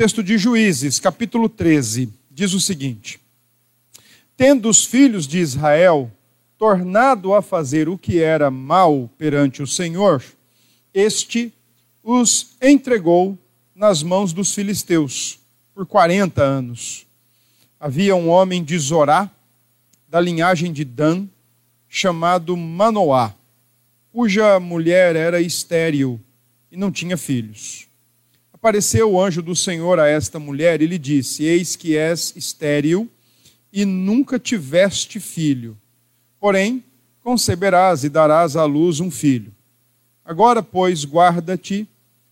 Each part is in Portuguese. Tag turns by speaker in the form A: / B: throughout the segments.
A: texto de Juízes, capítulo 13, diz o seguinte: Tendo os filhos de Israel tornado a fazer o que era mal perante o Senhor, este os entregou nas mãos dos filisteus por 40 anos. Havia um homem de Zorá, da linhagem de Dan, chamado Manoá, cuja mulher era estéril e não tinha filhos. Apareceu o anjo do Senhor a esta mulher e lhe disse: Eis que és estéril e nunca tiveste filho. Porém, conceberás e darás à luz um filho. Agora, pois, guarda-te,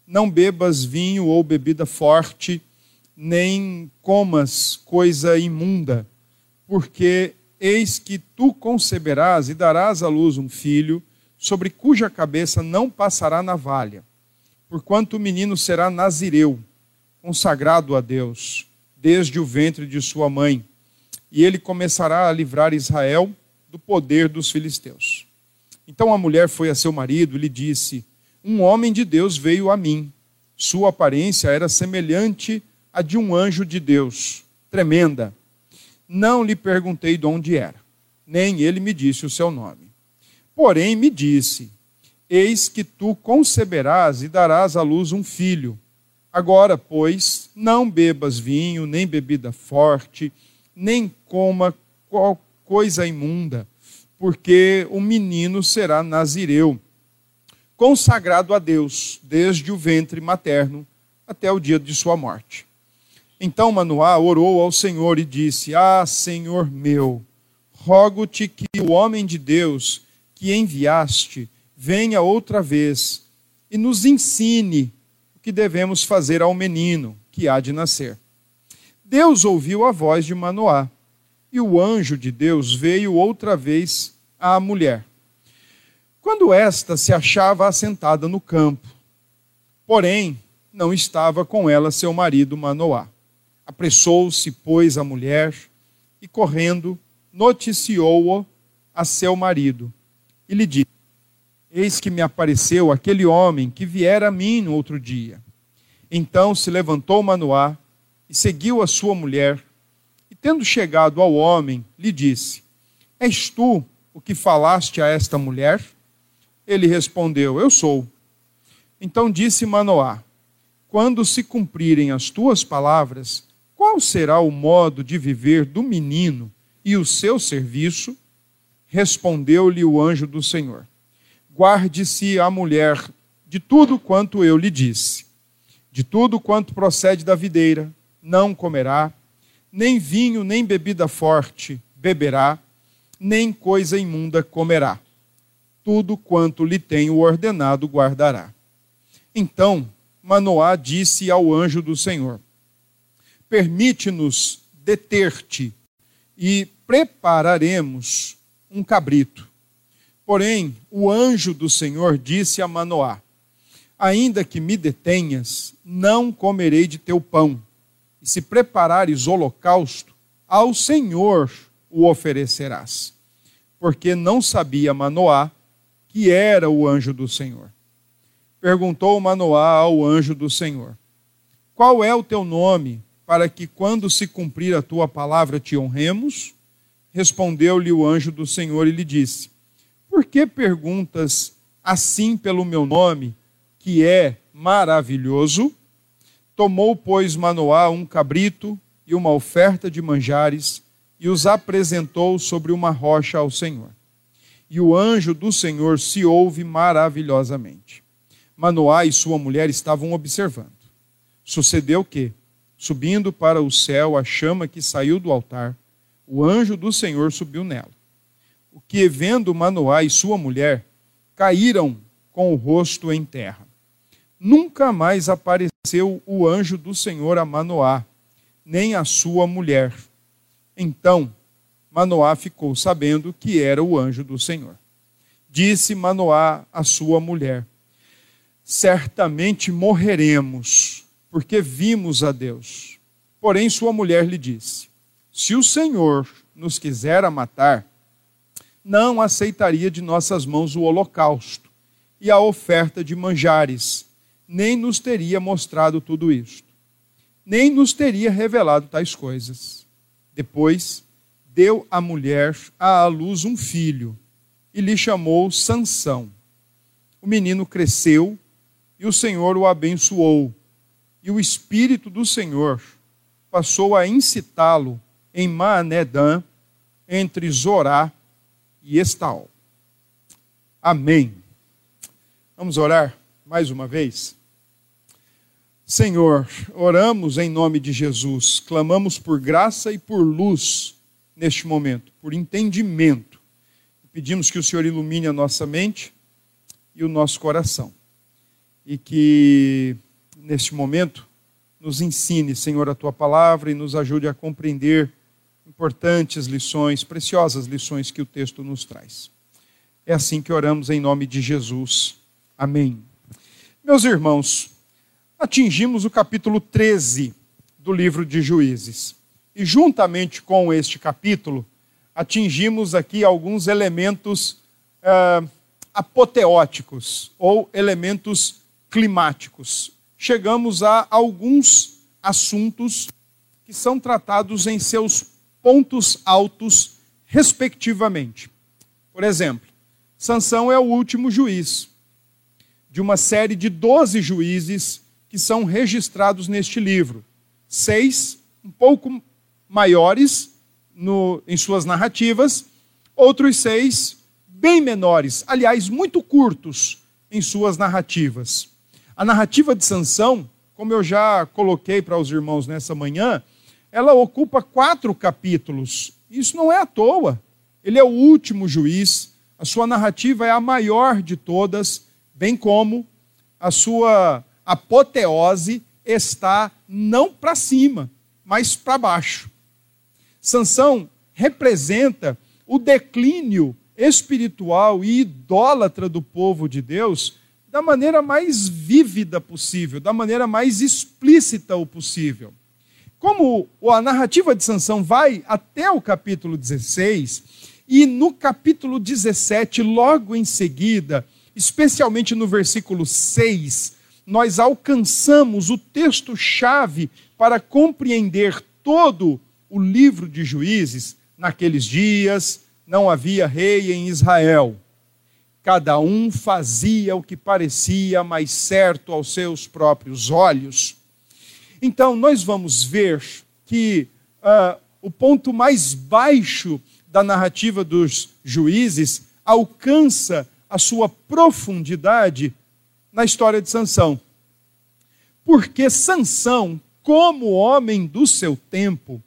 A: não bebas vinho ou bebida forte, nem comas coisa imunda, porque eis que tu conceberás e darás à luz um filho, sobre cuja cabeça não passará navalha, porquanto o menino será nazireu, consagrado a Deus, desde o ventre de sua mãe, e ele começará a livrar Israel do poder dos filisteus. Então a mulher foi a seu marido e lhe disse: Um homem de Deus veio a mim. Sua aparência era semelhante a de um anjo de Deus, tremenda. Não lhe perguntei de onde era, nem ele me disse o seu nome. Porém me disse: Eis que tu conceberás e darás à luz um filho. Agora, pois, não bebas vinho, nem bebida forte, nem coma qual coisa imunda, porque o menino será nazireu, consagrado a Deus desde o ventre materno até o dia de sua morte. Então Manoá orou ao Senhor e disse: Ah, Senhor meu, rogo-te que o homem de Deus que enviaste venha outra vez e nos ensine o que devemos fazer ao menino que há de nascer. Deus ouviu a voz de Manoá e o anjo de Deus veio outra vez à mulher. Quando esta se achava assentada no campo, porém não estava com ela seu marido Manoá. Apressou-se, pois, a mulher e, correndo, noticiou-o a seu marido e lhe disse: Eis que me apareceu aquele homem que viera a mim no outro dia. Então se levantou Manoá e seguiu a sua mulher tendo chegado ao homem, lhe disse: És tu o que falaste a esta mulher? Ele respondeu: Eu sou. Então disse Manoá: Quando se cumprirem as tuas palavras, qual será o modo de viver do menino e o seu serviço? Respondeu-lhe o anjo do Senhor: Guarde-se a mulher de tudo quanto eu lhe disse. De tudo quanto procede da videira, não comerá, nem vinho, nem bebida forte beberá, nem coisa imunda comerá. Tudo quanto lhe tenho ordenado guardará. Então Manoá disse ao anjo do Senhor: Permite-nos deter-te e prepararemos um cabrito. Porém, o anjo do Senhor disse a Manoá: Ainda que me detenhas, não comerei de teu pão e se preparares holocausto, ao Senhor o oferecerás. Porque não sabia Manoá que era o anjo do Senhor. Perguntou Manoá ao anjo do Senhor: Qual é o teu nome, para que quando se cumprir a tua palavra te honremos? Respondeu-lhe o anjo do Senhor e lhe disse: Por que perguntas assim pelo meu nome, que é maravilhoso? Tomou, pois, Manoá um cabrito e uma oferta de manjares e os apresentou sobre uma rocha ao Senhor. E o anjo do Senhor se ouve maravilhosamente. Manoá e sua mulher estavam observando. Sucedeu que, subindo para o céu a chama que saiu do altar, o anjo do Senhor subiu nela. O que, vendo Manoá e sua mulher, caíram com o rosto em terra. Nunca mais apareceu o anjo do Senhor a Manoá, nem a sua mulher. Então Manoá ficou sabendo que era o anjo do Senhor. Disse Manoá à sua mulher: Certamente morreremos, porque vimos a Deus. Porém, sua mulher lhe disse: Se o Senhor nos quisera matar, não aceitaria de nossas mãos o holocausto e a oferta de manjares nem nos teria mostrado tudo isto. nem nos teria revelado tais coisas. Depois, deu a mulher à luz um filho e lhe chamou Sansão. O menino cresceu e o Senhor o abençoou. E o espírito do Senhor passou a incitá-lo em Maanedã, entre Zorá e Estaol. Amém. Vamos orar mais uma vez? Senhor, oramos em nome de Jesus, clamamos por graça e por luz neste momento, por entendimento. Pedimos que o Senhor ilumine a nossa mente e o nosso coração. E que neste momento nos ensine, Senhor, a tua palavra e nos ajude a compreender importantes lições, preciosas lições que o texto nos traz. É assim que oramos em nome de Jesus. Amém. Meus irmãos, atingimos o capítulo 13 do livro de Juízes. E juntamente com este capítulo, atingimos aqui alguns elementos uh, apoteóticos ou elementos climáticos. Chegamos a alguns assuntos que são tratados em seus pontos altos, respectivamente. Por exemplo, Sansão é o último juiz de uma série de 12 juízes que são registrados neste livro. Seis, um pouco maiores no, em suas narrativas, outros seis, bem menores, aliás, muito curtos em suas narrativas. A narrativa de Sansão, como eu já coloquei para os irmãos nessa manhã, ela ocupa quatro capítulos. Isso não é à toa. Ele é o último juiz, a sua narrativa é a maior de todas, bem como a sua apoteose está não para cima, mas para baixo. Sansão representa o declínio espiritual e idólatra do povo de Deus da maneira mais vívida possível, da maneira mais explícita o possível. Como a narrativa de Sansão vai até o capítulo 16, e no capítulo 17, logo em seguida, especialmente no versículo 6, nós alcançamos o texto-chave para compreender todo o livro de Juízes. Naqueles dias não havia rei em Israel. Cada um fazia o que parecia mais certo aos seus próprios olhos. Então, nós vamos ver que uh, o ponto mais baixo da narrativa dos juízes alcança a sua profundidade na história de Sansão. Porque Sansão, como homem do seu tempo,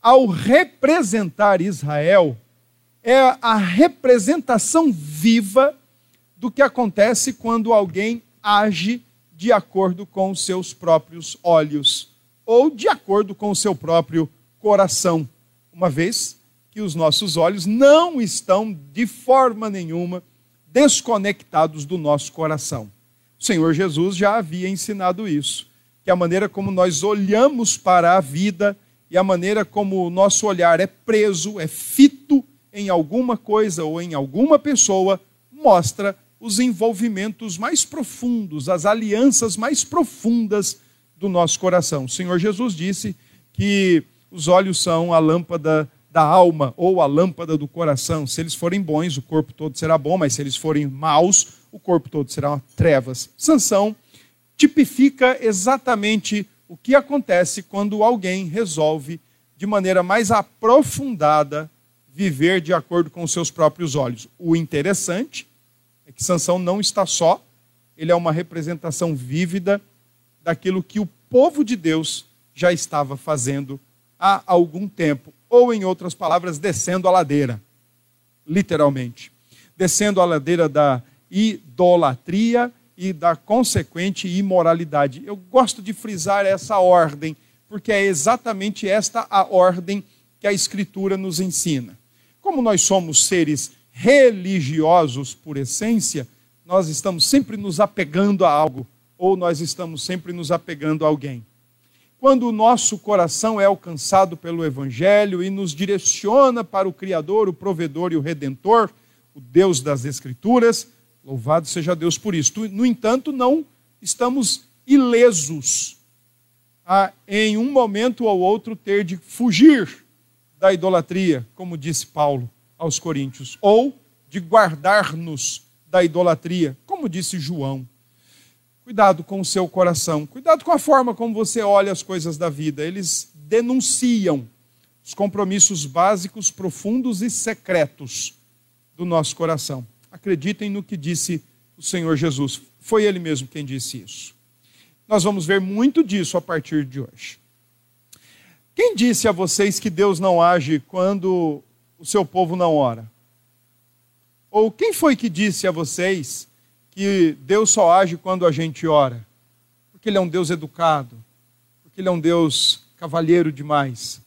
A: ao representar Israel, é a representação viva do que acontece quando alguém age de acordo com os seus próprios olhos ou de acordo com o seu próprio coração, uma vez que os nossos olhos não estão de forma nenhuma desconectados do nosso coração. O Senhor Jesus já havia ensinado isso, que a maneira como nós olhamos para a vida e a maneira como o nosso olhar é preso, é fito em alguma coisa ou em alguma pessoa, mostra os envolvimentos mais profundos, as alianças mais profundas do nosso coração. O Senhor Jesus disse que os olhos são a lâmpada da alma ou a lâmpada do coração. Se eles forem bons, o corpo todo será bom, mas se eles forem maus, o corpo todo será trevas. Sansão tipifica exatamente o que acontece quando alguém resolve, de maneira mais aprofundada, viver de acordo com os seus próprios olhos. O interessante é que Sansão não está só, ele é uma representação vívida daquilo que o povo de Deus já estava fazendo há algum tempo, ou em outras palavras, descendo a ladeira, literalmente. Descendo a ladeira da idolatria e da consequente imoralidade. Eu gosto de frisar essa ordem, porque é exatamente esta a ordem que a Escritura nos ensina. Como nós somos seres religiosos por essência, nós estamos sempre nos apegando a algo, ou nós estamos sempre nos apegando a alguém. Quando o nosso coração é alcançado pelo Evangelho e nos direciona para o Criador, o Provedor e o Redentor, o Deus das Escrituras, Louvado seja Deus por isso. No entanto, não estamos ilesos a, em um momento ou outro, ter de fugir da idolatria, como disse Paulo aos Coríntios, ou de guardar-nos da idolatria, como disse João. Cuidado com o seu coração, cuidado com a forma como você olha as coisas da vida. Eles denunciam os compromissos básicos, profundos e secretos do nosso coração. Acreditem no que disse o Senhor Jesus. Foi Ele mesmo quem disse isso. Nós vamos ver muito disso a partir de hoje. Quem disse a vocês que Deus não age quando o seu povo não ora? Ou quem foi que disse a vocês que Deus só age quando a gente ora? Porque Ele é um Deus educado, porque Ele é um Deus cavalheiro demais.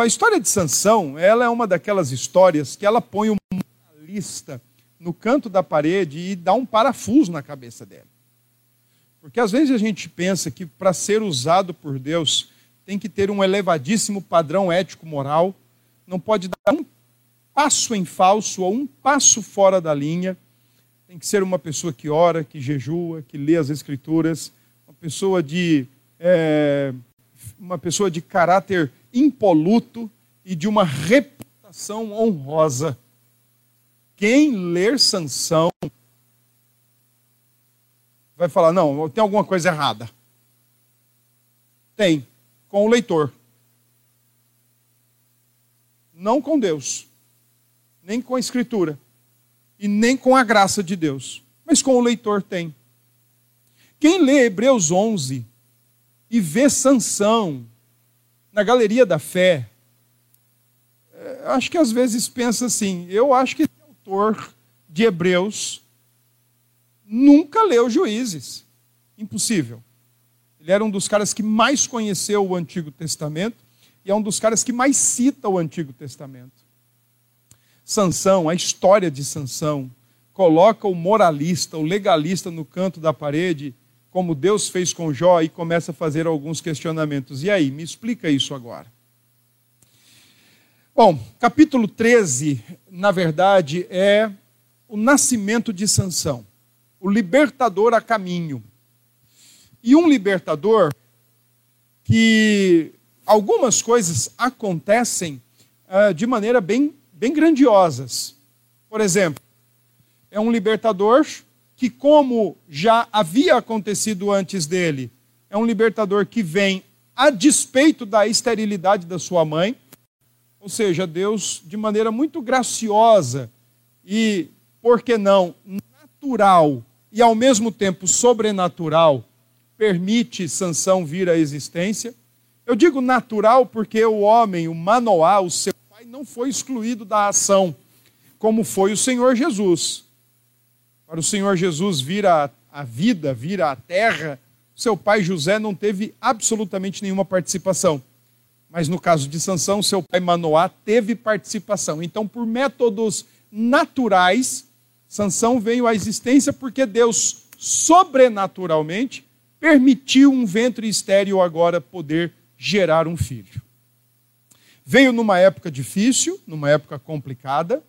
A: A história de Sansão, ela é uma daquelas histórias que ela põe uma lista no canto da parede e dá um parafuso na cabeça dela. Porque às vezes a gente pensa que para ser usado por Deus tem que ter um elevadíssimo padrão ético-moral, não pode dar um passo em falso ou um passo fora da linha. Tem que ser uma pessoa que ora, que jejua, que lê as Escrituras, uma pessoa de é, uma pessoa de caráter impoluto e de uma reputação honrosa. Quem ler Sansão vai falar: não, tem alguma coisa errada. Tem, com o leitor. Não com Deus, nem com a Escritura, e nem com a graça de Deus, mas com o leitor tem. Quem lê Hebreus 11 e vê Sansão na galeria da fé, é, acho que às vezes pensa assim: eu acho que o autor de Hebreus nunca leu Juízes. Impossível. Ele era um dos caras que mais conheceu o Antigo Testamento e é um dos caras que mais cita o Antigo Testamento. Sansão, a história de Sansão, coloca o moralista, o legalista no canto da parede, como Deus fez com Jó, e começa a fazer alguns questionamentos. E aí, me explica isso agora. Bom, capítulo 13, na verdade, é o nascimento de Sansão o libertador a caminho. E um libertador que algumas coisas acontecem uh, de maneira bem, bem grandiosas. Por exemplo, é um libertador que, como já havia acontecido antes dele, é um libertador que vem a despeito da esterilidade da sua mãe, ou seja, Deus, de maneira muito graciosa e, por que não, natural, e ao mesmo tempo sobrenatural permite Sansão vir à existência. Eu digo natural porque o homem, o Manoá, o seu pai, não foi excluído da ação, como foi o Senhor Jesus. Para o Senhor Jesus vir à, à vida, vir à terra, seu pai José não teve absolutamente nenhuma participação. Mas no caso de Sansão, seu pai Manoá teve participação. Então, por métodos naturais, Sansão veio à existência porque Deus sobrenaturalmente permitiu um ventre estéril agora poder gerar um filho. Veio numa época difícil, numa época complicada.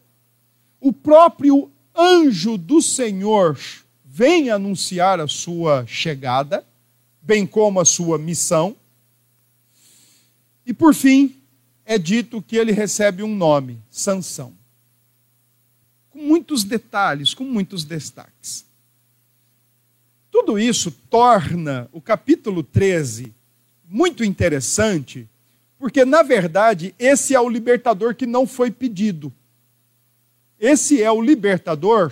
A: O próprio anjo do Senhor vem anunciar a sua chegada, bem como a sua missão. E por fim, é dito que ele recebe um nome, Sansão com muitos detalhes, com muitos destaques. Tudo isso torna o capítulo 13 muito interessante, porque, na verdade, esse é o libertador que não foi pedido. Esse é o libertador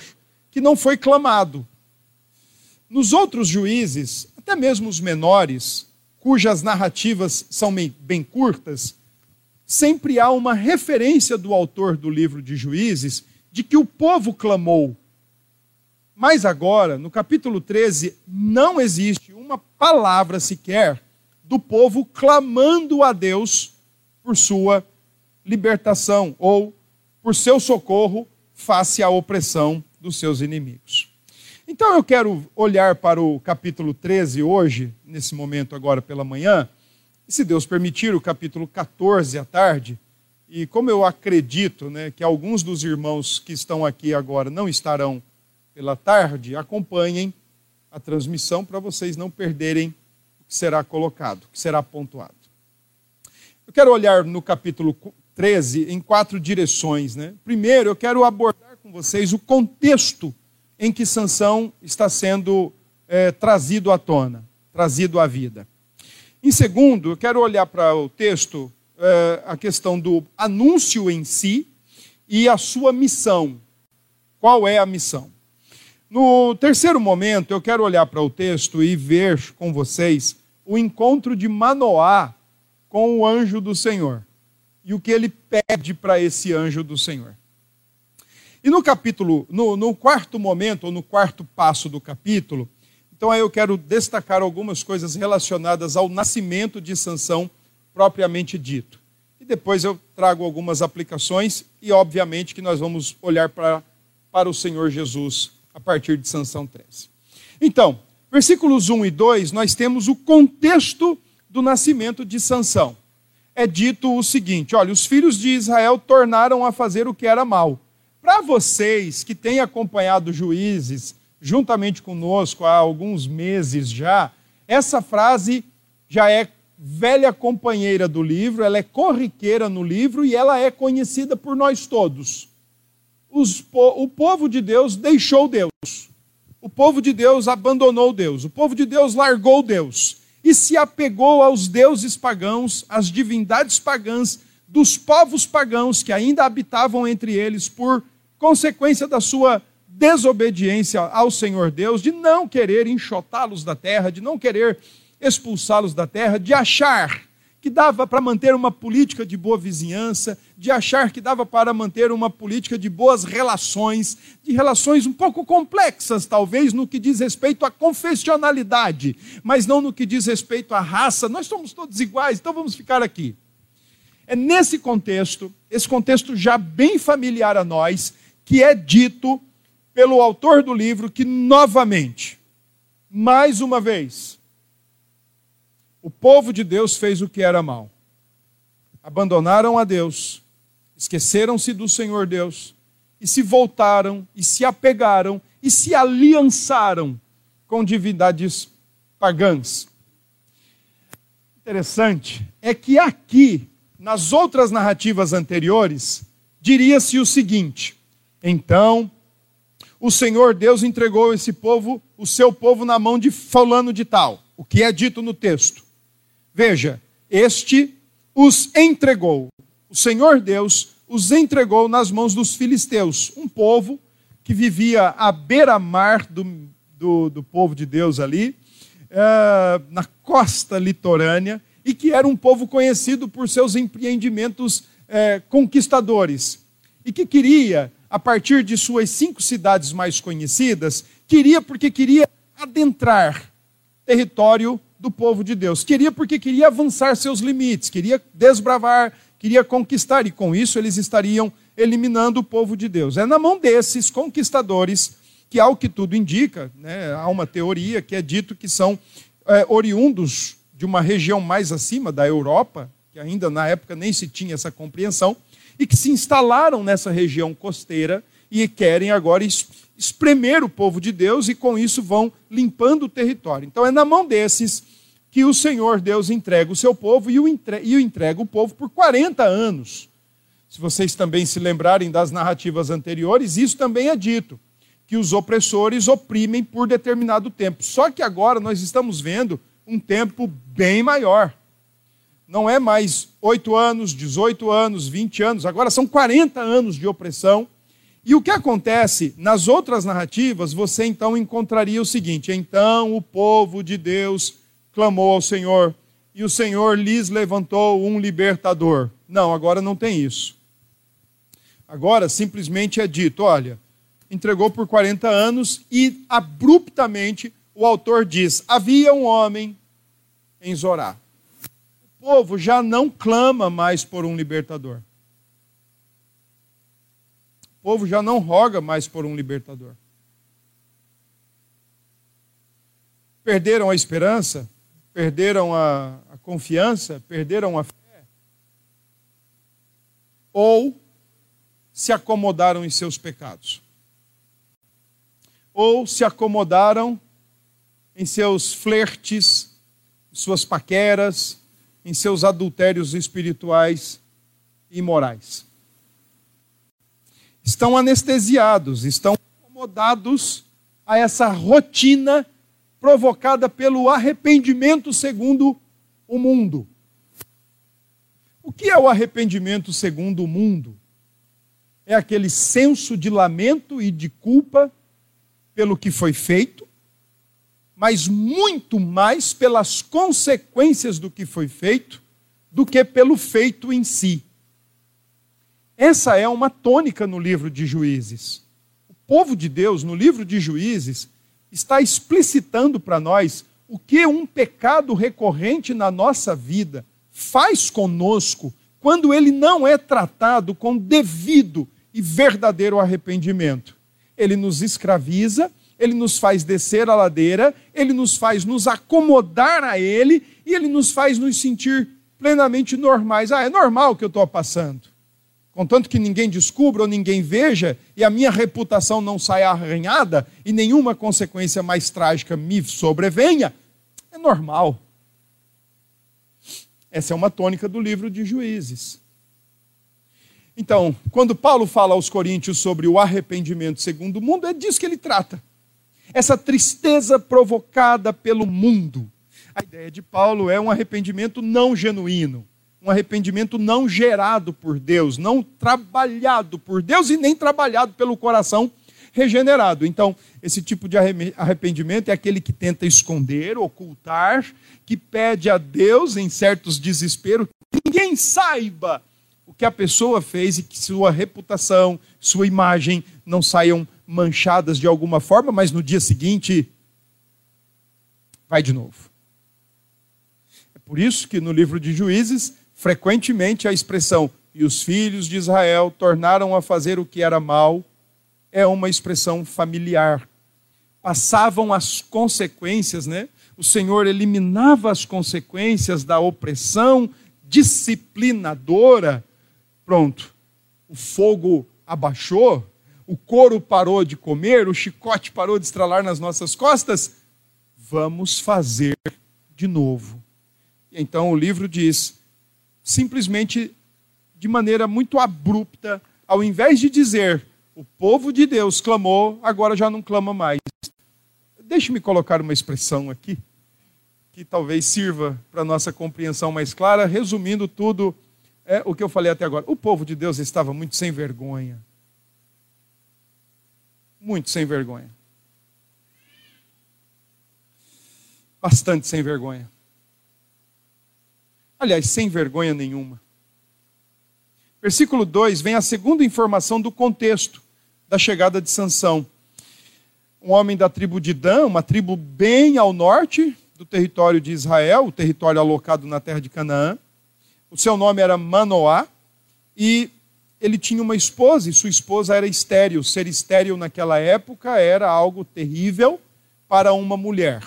A: que não foi clamado. Nos outros juízes, até mesmo os menores, cujas narrativas são bem curtas, sempre há uma referência do autor do livro de Juízes de que o povo clamou. Mas agora, no capítulo 13, não existe uma palavra sequer do povo clamando a Deus por sua libertação ou por seu socorro face à opressão dos seus inimigos. Então eu quero olhar para o capítulo 13 hoje, nesse momento agora pela manhã, e se Deus permitir, o capítulo 14 à tarde e como eu acredito né, que alguns dos irmãos que estão aqui agora não estarão pela tarde, acompanhem a transmissão para vocês não perderem será colocado, que será pontuado. Eu quero olhar no capítulo 13 em quatro direções. Né? Primeiro, eu quero abordar com vocês o contexto em que Sansão está sendo é, trazido à tona, trazido à vida. Em segundo, eu quero olhar para o texto é, a questão do anúncio em si e a sua missão. Qual é a missão? No terceiro momento, eu quero olhar para o texto e ver com vocês o encontro de Manoá com o anjo do Senhor e o que ele pede para esse anjo do Senhor. E no capítulo, no, no, quarto momento, ou no quarto passo do capítulo, então aí eu quero destacar algumas coisas relacionadas ao nascimento de Sansão propriamente dito. E depois eu trago algumas aplicações e, obviamente, que nós vamos olhar para, para o Senhor Jesus a partir de Sansão 13. Então, versículos 1 e 2, nós temos o contexto do nascimento de Sansão. É dito o seguinte: olha, os filhos de Israel tornaram a fazer o que era mal. Para vocês que têm acompanhado juízes juntamente conosco há alguns meses já, essa frase já é velha companheira do livro, ela é corriqueira no livro e ela é conhecida por nós todos. Os, o povo de Deus deixou Deus. O povo de Deus abandonou Deus. O povo de Deus largou Deus e se apegou aos deuses pagãos, às divindades pagãs dos povos pagãos que ainda habitavam entre eles por consequência da sua desobediência ao Senhor Deus, de não querer enxotá-los da terra, de não querer expulsá-los da terra, de achar que dava para manter uma política de boa vizinhança, de achar que dava para manter uma política de boas relações, de relações um pouco complexas, talvez, no que diz respeito à confessionalidade, mas não no que diz respeito à raça. Nós somos todos iguais, então vamos ficar aqui. É nesse contexto, esse contexto já bem familiar a nós, que é dito pelo autor do livro que, novamente, mais uma vez, o povo de Deus fez o que era mal. Abandonaram a Deus, esqueceram-se do Senhor Deus e se voltaram e se apegaram e se aliançaram com divindades pagãs. Interessante é que aqui, nas outras narrativas anteriores, diria-se o seguinte: então o Senhor Deus entregou esse povo, o seu povo, na mão de fulano de tal, o que é dito no texto. Veja, este os entregou. O Senhor Deus os entregou nas mãos dos filisteus, um povo que vivia à beira-mar do, do, do, povo de Deus ali, é, na costa litorânea, e que era um povo conhecido por seus empreendimentos é, conquistadores, e que queria, a partir de suas cinco cidades mais conhecidas, queria porque queria adentrar território do povo de Deus. Queria porque queria avançar seus limites, queria desbravar, queria conquistar, e com isso eles estariam eliminando o povo de Deus. É na mão desses conquistadores que, ao que tudo indica, né, há uma teoria que é dito que são é, oriundos de uma região mais acima da Europa, que ainda na época nem se tinha essa compreensão, e que se instalaram nessa região costeira e querem agora espremer o povo de Deus e com isso vão limpando o território. Então é na mão desses que o Senhor Deus entrega o seu povo e o entrega, e o, entrega o povo por 40 anos. Se vocês também se lembrarem das narrativas anteriores, isso também é dito, que os opressores oprimem por determinado tempo. Só que agora nós estamos vendo um tempo bem maior. Não é mais 8 anos, 18 anos, 20 anos, agora são 40 anos de opressão e o que acontece nas outras narrativas, você então encontraria o seguinte: então o povo de Deus clamou ao Senhor, e o Senhor lhes levantou um libertador. Não, agora não tem isso. Agora simplesmente é dito: olha, entregou por 40 anos e abruptamente o autor diz: havia um homem em Zorá. O povo já não clama mais por um libertador. Povo já não roga mais por um libertador. Perderam a esperança, perderam a, a confiança, perderam a fé. Ou se acomodaram em seus pecados. Ou se acomodaram em seus flertes suas paqueras, em seus adultérios espirituais e morais. Estão anestesiados, estão acomodados a essa rotina provocada pelo arrependimento segundo o mundo. O que é o arrependimento segundo o mundo? É aquele senso de lamento e de culpa pelo que foi feito, mas muito mais pelas consequências do que foi feito do que pelo feito em si. Essa é uma tônica no livro de Juízes. O povo de Deus, no livro de Juízes, está explicitando para nós o que um pecado recorrente na nossa vida faz conosco quando ele não é tratado com devido e verdadeiro arrependimento. Ele nos escraviza, ele nos faz descer a ladeira, ele nos faz nos acomodar a ele e ele nos faz nos sentir plenamente normais. Ah, é normal o que eu estou passando. Contanto que ninguém descubra ou ninguém veja e a minha reputação não saia arranhada e nenhuma consequência mais trágica me sobrevenha, é normal. Essa é uma tônica do livro de Juízes. Então, quando Paulo fala aos Coríntios sobre o arrependimento segundo o mundo, é disso que ele trata. Essa tristeza provocada pelo mundo. A ideia de Paulo é um arrependimento não genuíno, um arrependimento não gerado por Deus, não trabalhado por Deus e nem trabalhado pelo coração regenerado. Então, esse tipo de arrependimento é aquele que tenta esconder, ocultar, que pede a Deus em certos desesperos que ninguém saiba o que a pessoa fez e que sua reputação, sua imagem não saiam manchadas de alguma forma, mas no dia seguinte vai de novo. É por isso que no livro de Juízes, frequentemente a expressão e os filhos de Israel tornaram a fazer o que era mal é uma expressão familiar. Passavam as consequências, né? O Senhor eliminava as consequências da opressão disciplinadora. Pronto. O fogo abaixou, o couro parou de comer, o chicote parou de estralar nas nossas costas. Vamos fazer de novo. Então o livro diz, simplesmente de maneira muito abrupta, ao invés de dizer o povo de Deus clamou, agora já não clama mais. Deixe-me colocar uma expressão aqui, que talvez sirva para nossa compreensão mais clara, resumindo tudo é, o que eu falei até agora. O povo de Deus estava muito sem vergonha. Muito sem vergonha. Bastante sem vergonha. Aliás, sem vergonha nenhuma. Versículo 2 vem a segunda informação do contexto da chegada de Sansão. Um homem da tribo de Dan, uma tribo bem ao norte do território de Israel, o território alocado na terra de Canaã. O seu nome era Manoá e ele tinha uma esposa e sua esposa era estéril. Ser estéril naquela época era algo terrível para uma mulher.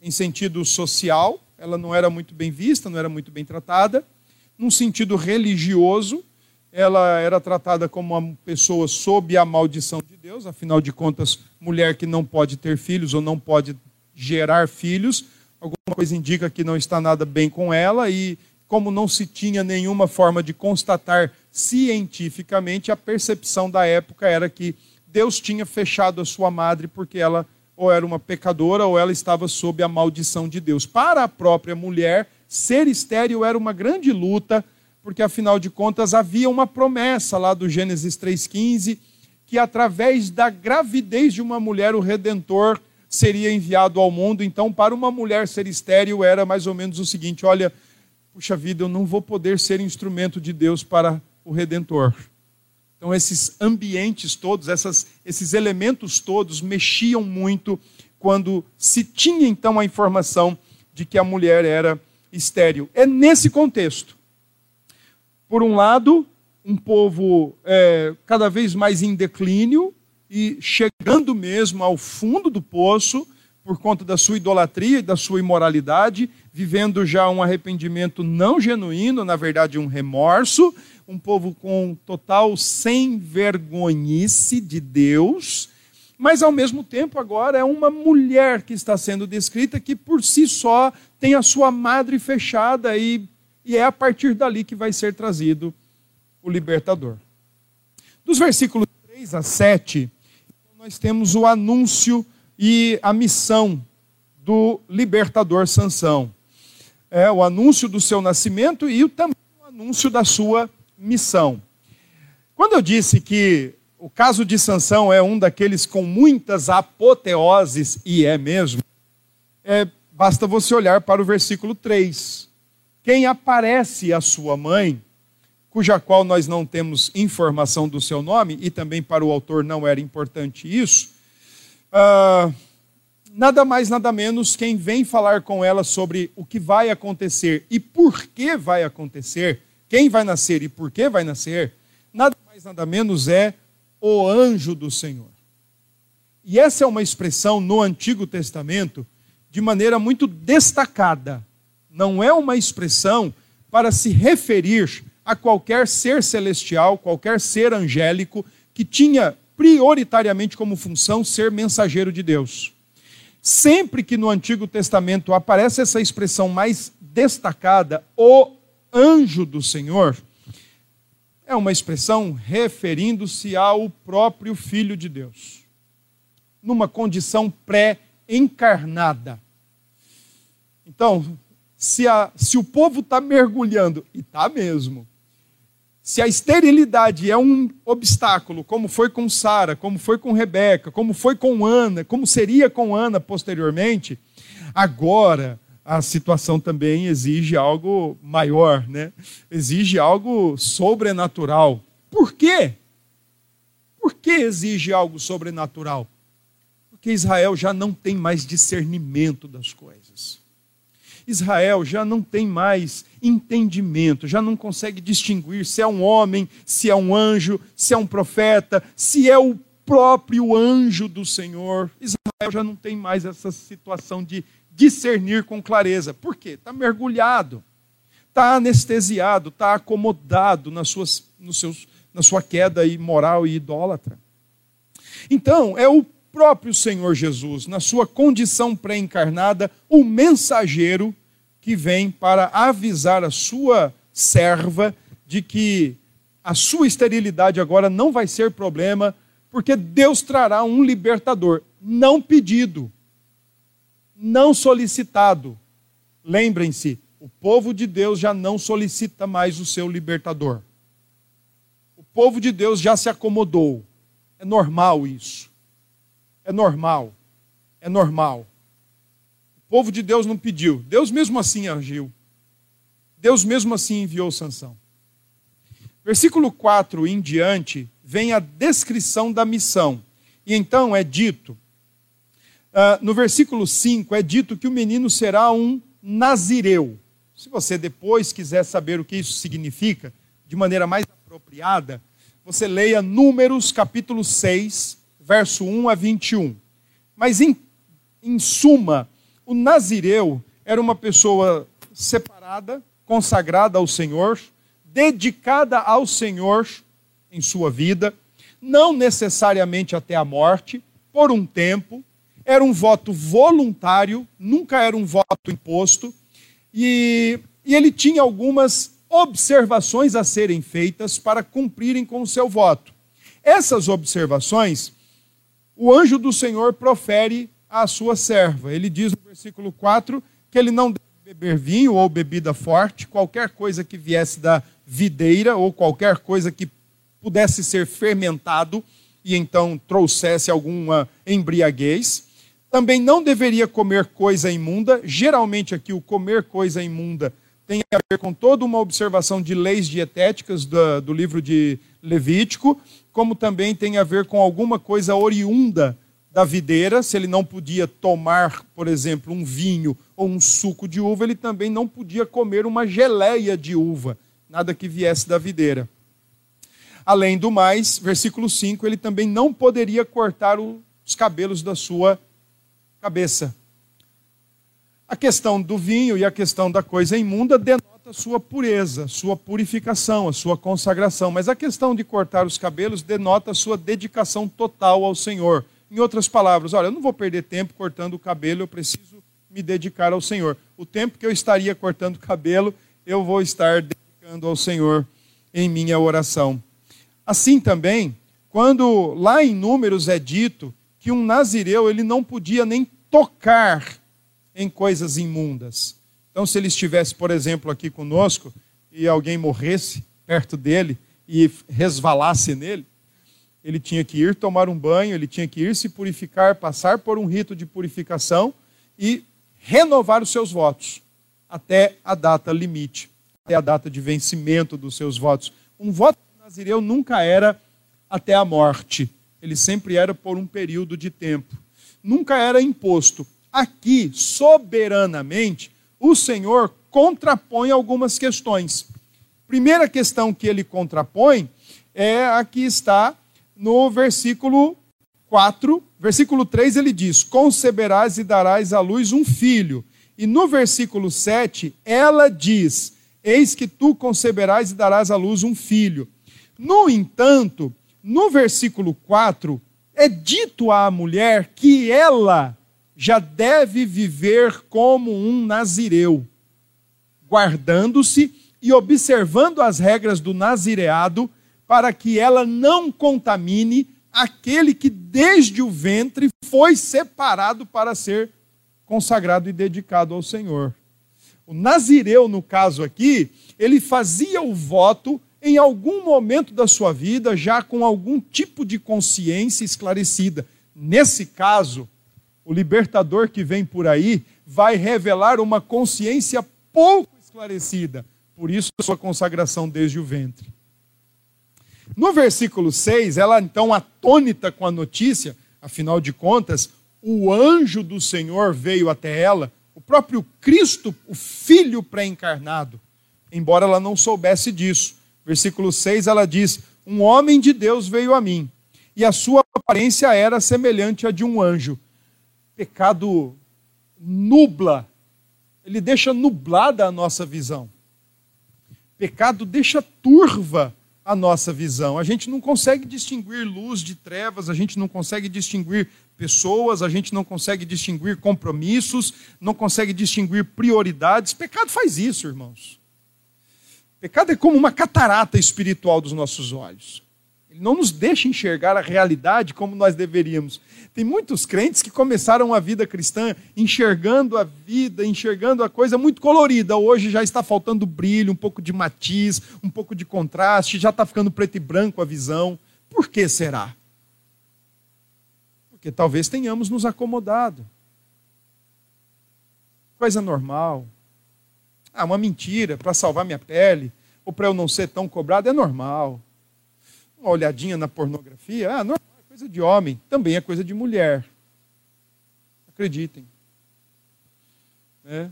A: Em sentido social, ela não era muito bem vista, não era muito bem tratada. Num sentido religioso, ela era tratada como uma pessoa sob a maldição de Deus, afinal de contas, mulher que não pode ter filhos ou não pode gerar filhos, alguma coisa indica que não está nada bem com ela, e como não se tinha nenhuma forma de constatar cientificamente, a percepção da época era que Deus tinha fechado a sua madre porque ela ou era uma pecadora ou ela estava sob a maldição de Deus. Para a própria mulher, ser estéril era uma grande luta porque afinal de contas havia uma promessa lá do Gênesis 3,15, que através da gravidez de uma mulher o redentor seria enviado ao mundo. Então, para uma mulher ser estéril era mais ou menos o seguinte: olha, puxa vida, eu não vou poder ser instrumento de Deus para o redentor. Então, esses ambientes todos, essas, esses elementos todos mexiam muito quando se tinha então a informação de que a mulher era estéril. É nesse contexto por um lado, um povo é, cada vez mais em declínio e chegando mesmo ao fundo do poço por conta da sua idolatria e da sua imoralidade, vivendo já um arrependimento não genuíno, na verdade, um remorso, um povo com total sem vergonhice de Deus, mas ao mesmo tempo agora é uma mulher que está sendo descrita que por si só tem a sua madre fechada e, e é a partir dali que vai ser trazido o libertador. Dos versículos 3 a 7, nós temos o anúncio e a missão do libertador Sansão. É o anúncio do seu nascimento e também o anúncio da sua missão. Quando eu disse que o caso de Sansão é um daqueles com muitas apoteoses, e é mesmo, é, basta você olhar para o versículo 3. Quem aparece a sua mãe, cuja qual nós não temos informação do seu nome, e também para o autor não era importante isso, uh, nada mais, nada menos, quem vem falar com ela sobre o que vai acontecer e por que vai acontecer, quem vai nascer e por que vai nascer, nada mais, nada menos é o anjo do Senhor. E essa é uma expressão no Antigo Testamento de maneira muito destacada. Não é uma expressão para se referir a qualquer ser celestial, qualquer ser angélico que tinha prioritariamente como função ser mensageiro de Deus. Sempre que no Antigo Testamento aparece essa expressão mais destacada, o anjo do Senhor, é uma expressão referindo-se ao próprio Filho de Deus, numa condição pré-encarnada. Então, se, a, se o povo está mergulhando, e está mesmo, se a esterilidade é um obstáculo, como foi com Sara, como foi com Rebeca, como foi com Ana, como seria com Ana posteriormente, agora a situação também exige algo maior, né? Exige algo sobrenatural. Por quê? Por que exige algo sobrenatural? Porque Israel já não tem mais discernimento das coisas. Israel já não tem mais entendimento, já não consegue distinguir se é um homem, se é um anjo, se é um profeta, se é o próprio anjo do Senhor. Israel já não tem mais essa situação de discernir com clareza. Por quê? Está mergulhado, está anestesiado, está acomodado nas suas, nos seus, na sua queda imoral e idólatra. Então, é o próprio Senhor Jesus, na sua condição pré-encarnada, o mensageiro que vem para avisar a sua serva de que a sua esterilidade agora não vai ser problema, porque Deus trará um libertador, não pedido, não solicitado. Lembrem-se, o povo de Deus já não solicita mais o seu libertador. O povo de Deus já se acomodou. É normal isso. É normal. É normal. O povo de Deus não pediu. Deus mesmo assim agiu. Deus mesmo assim enviou Sansão. Versículo 4 em diante vem a descrição da missão. E então é dito Uh, no versículo 5 é dito que o menino será um nazireu. Se você depois quiser saber o que isso significa, de maneira mais apropriada, você leia Números capítulo 6, verso 1 a 21. Mas, em, em suma, o nazireu era uma pessoa separada, consagrada ao Senhor, dedicada ao Senhor em sua vida, não necessariamente até a morte, por um tempo, era um voto voluntário, nunca era um voto imposto, e, e ele tinha algumas observações a serem feitas para cumprirem com o seu voto. Essas observações, o anjo do Senhor profere à sua serva. Ele diz no versículo 4 que ele não deve beber vinho ou bebida forte, qualquer coisa que viesse da videira ou qualquer coisa que pudesse ser fermentado e então trouxesse alguma embriaguez. Também não deveria comer coisa imunda. Geralmente, aqui, o comer coisa imunda tem a ver com toda uma observação de leis dietéticas do, do livro de Levítico, como também tem a ver com alguma coisa oriunda da videira. Se ele não podia tomar, por exemplo, um vinho ou um suco de uva, ele também não podia comer uma geleia de uva, nada que viesse da videira. Além do mais, versículo 5, ele também não poderia cortar os cabelos da sua cabeça. A questão do vinho e a questão da coisa imunda denota sua pureza, sua purificação, a sua consagração, mas a questão de cortar os cabelos denota sua dedicação total ao Senhor. Em outras palavras, olha, eu não vou perder tempo cortando o cabelo, eu preciso me dedicar ao Senhor. O tempo que eu estaria cortando cabelo, eu vou estar dedicando ao Senhor em minha oração. Assim também, quando lá em Números é dito que um nazireu ele não podia nem tocar em coisas imundas. Então, se ele estivesse, por exemplo, aqui conosco e alguém morresse perto dele e resvalasse nele, ele tinha que ir tomar um banho, ele tinha que ir se purificar, passar por um rito de purificação e renovar os seus votos até a data limite, até a data de vencimento dos seus votos. Um voto nazireu nunca era até a morte, ele sempre era por um período de tempo. Nunca era imposto. Aqui, soberanamente, o Senhor contrapõe algumas questões. Primeira questão que ele contrapõe é a que está no versículo 4, versículo 3 ele diz: Conceberás e darás à luz um filho. E no versículo 7, ela diz: Eis que tu conceberás e darás à luz um filho. No entanto, no versículo 4, é dito à mulher que ela já deve viver como um nazireu, guardando-se e observando as regras do nazireado, para que ela não contamine aquele que desde o ventre foi separado para ser consagrado e dedicado ao Senhor. O nazireu, no caso aqui, ele fazia o voto em algum momento da sua vida, já com algum tipo de consciência esclarecida. Nesse caso, o libertador que vem por aí vai revelar uma consciência pouco esclarecida, por isso sua consagração desde o ventre. No versículo 6, ela então atônita com a notícia, afinal de contas, o anjo do Senhor veio até ela, o próprio Cristo, o Filho pré-encarnado, embora ela não soubesse disso. Versículo 6 ela diz: Um homem de Deus veio a mim, e a sua aparência era semelhante à de um anjo. Pecado nubla, ele deixa nublada a nossa visão. Pecado deixa turva a nossa visão. A gente não consegue distinguir luz de trevas, a gente não consegue distinguir pessoas, a gente não consegue distinguir compromissos, não consegue distinguir prioridades. Pecado faz isso, irmãos. Pecado é como uma catarata espiritual dos nossos olhos. Ele não nos deixa enxergar a realidade como nós deveríamos. Tem muitos crentes que começaram a vida cristã enxergando a vida, enxergando a coisa muito colorida. Hoje já está faltando brilho, um pouco de matiz, um pouco de contraste, já está ficando preto e branco a visão. Por que será? Porque talvez tenhamos nos acomodado. Coisa normal. Ah, uma mentira para salvar minha pele, ou para eu não ser tão cobrado, é normal uma olhadinha na pornografia, ah, não é coisa de homem, também é coisa de mulher. Acreditem. É.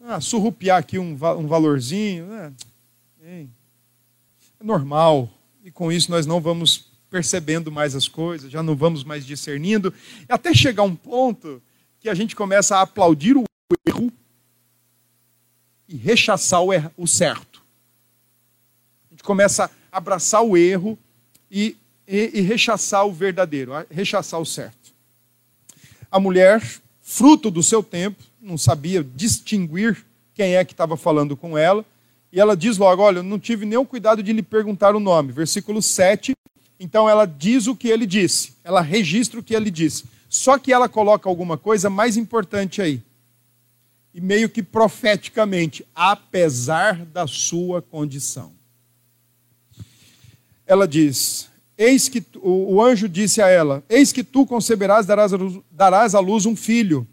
A: Ah, surrupiar aqui um, um valorzinho, né? é normal. E com isso nós não vamos percebendo mais as coisas, já não vamos mais discernindo, até chegar um ponto que a gente começa a aplaudir o erro e rechaçar o, erro, o certo. A gente começa a abraçar o erro e, e, e rechaçar o verdadeiro, rechaçar o certo. A mulher, fruto do seu tempo, não sabia distinguir quem é que estava falando com ela, e ela diz logo: Olha, eu não tive nenhum cuidado de lhe perguntar o nome. Versículo 7. Então ela diz o que ele disse, ela registra o que ele disse. Só que ela coloca alguma coisa mais importante aí. E meio que profeticamente, apesar da sua condição ela diz: Eis que o, anjo disse a ela: Eis que tu conceberás, darás darás à luz um filho.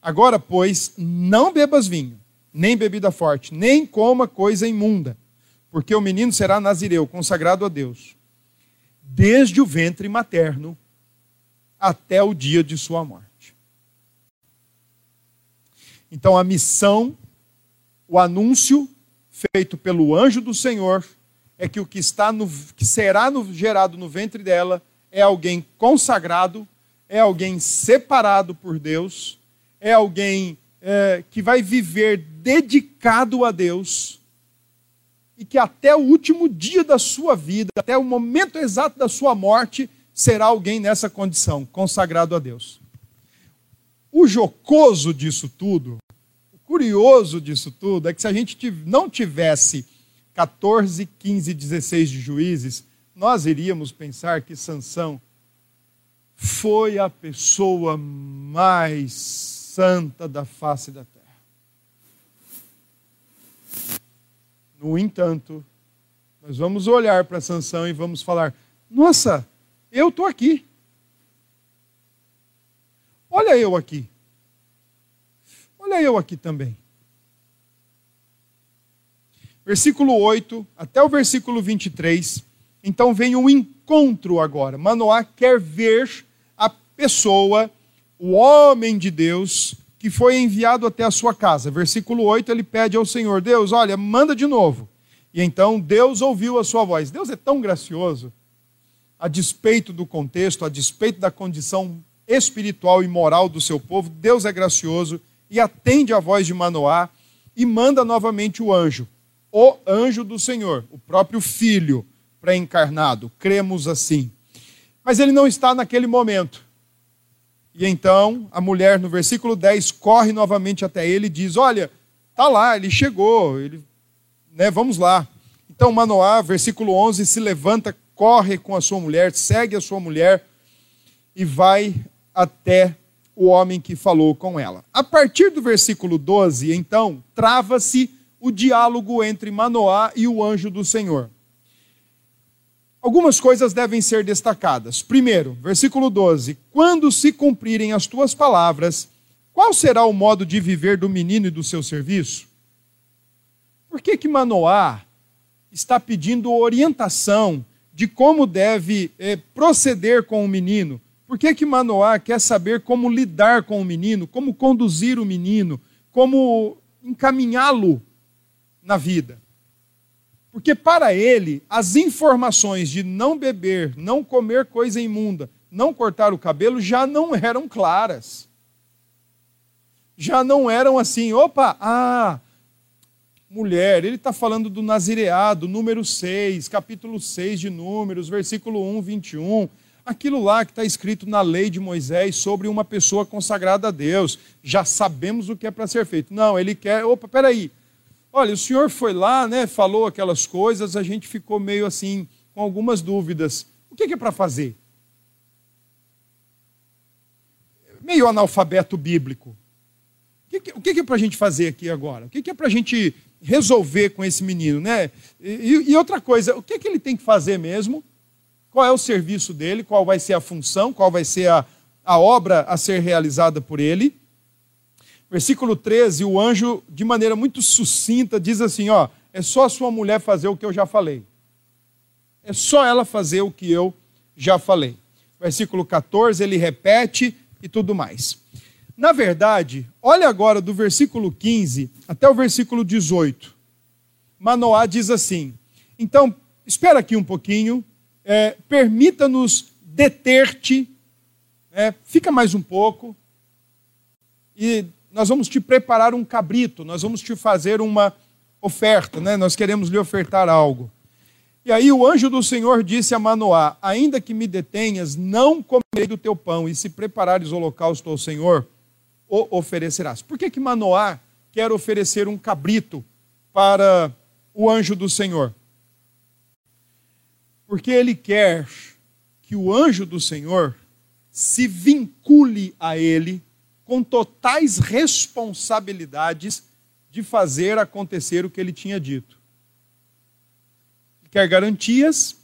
A: Agora, pois, não bebas vinho, nem bebida forte, nem coma coisa imunda, porque o menino será nazireu, consagrado a Deus, desde o ventre materno até o dia de sua morte. Então, a missão, o anúncio feito pelo anjo do Senhor é que o que está no, que será no, gerado no ventre dela é alguém consagrado, é alguém separado por Deus, é alguém é, que vai viver dedicado a Deus e que até o último dia da sua vida, até o momento exato da sua morte, será alguém nessa condição, consagrado a Deus. O jocoso disso tudo, o curioso disso tudo, é que se a gente não tivesse 14, 15, 16 de juízes, nós iríamos pensar que Sansão foi a pessoa mais santa da face da terra. No entanto, nós vamos olhar para Sansão e vamos falar: "Nossa, eu estou aqui. Olha eu aqui. Olha eu aqui também." Versículo 8 até o versículo 23. Então vem o encontro agora. Manoá quer ver a pessoa, o homem de Deus, que foi enviado até a sua casa. Versículo 8, ele pede ao Senhor: Deus, olha, manda de novo. E então Deus ouviu a sua voz. Deus é tão gracioso, a despeito do contexto, a despeito da condição espiritual e moral do seu povo, Deus é gracioso e atende a voz de Manoá e manda novamente o anjo, o anjo do Senhor, o próprio filho pré-encarnado. Cremos assim. Mas ele não está naquele momento. E então a mulher, no versículo 10, corre novamente até ele e diz: Olha, tá lá, ele chegou, ele, né, vamos lá. Então Manoá, versículo 11, se levanta, corre com a sua mulher, segue a sua mulher e vai até o homem que falou com ela. A partir do versículo 12, então, trava-se o diálogo entre Manoá e o anjo do Senhor. Algumas coisas devem ser destacadas. Primeiro, versículo 12: Quando se cumprirem as tuas palavras, qual será o modo de viver do menino e do seu serviço? Por que que Manoá está pedindo orientação de como deve é, proceder com o menino? Por que que Manoá quer saber como lidar com o menino, como conduzir o menino, como encaminhá-lo na vida? Porque para ele, as informações de não beber, não comer coisa imunda, não cortar o cabelo já não eram claras. Já não eram assim, opa, ah, mulher, ele está falando do nazireado, número 6, capítulo 6 de Números, versículo 1, 21. Aquilo lá que está escrito na lei de Moisés sobre uma pessoa consagrada a Deus. Já sabemos o que é para ser feito. Não, ele quer, opa, peraí, Olha, o senhor foi lá, né, falou aquelas coisas, a gente ficou meio assim, com algumas dúvidas. O que é para fazer? Meio analfabeto bíblico. O que é para a gente fazer aqui agora? O que é para a gente resolver com esse menino, né? E, e outra coisa, o que, é que ele tem que fazer mesmo? Qual é o serviço dele? Qual vai ser a função? Qual vai ser a, a obra a ser realizada por ele? Versículo 13, o anjo, de maneira muito sucinta, diz assim: ó, é só a sua mulher fazer o que eu já falei. É só ela fazer o que eu já falei. Versículo 14, ele repete e tudo mais. Na verdade, olha agora do versículo 15 até o versículo 18. Manoá diz assim: então, espera aqui um pouquinho, é, permita-nos deter-te, é, fica mais um pouco, e nós vamos te preparar um cabrito, nós vamos te fazer uma oferta, né? nós queremos lhe ofertar algo. E aí o anjo do Senhor disse a Manoá: Ainda que me detenhas, não comerei do teu pão, e se preparares holocausto ao Senhor, o oferecerás. Por que, que Manoá quer oferecer um cabrito para o anjo do Senhor? Porque ele quer que o anjo do Senhor se vincule a ele com totais responsabilidades de fazer acontecer o que ele tinha dito. Ele quer garantias,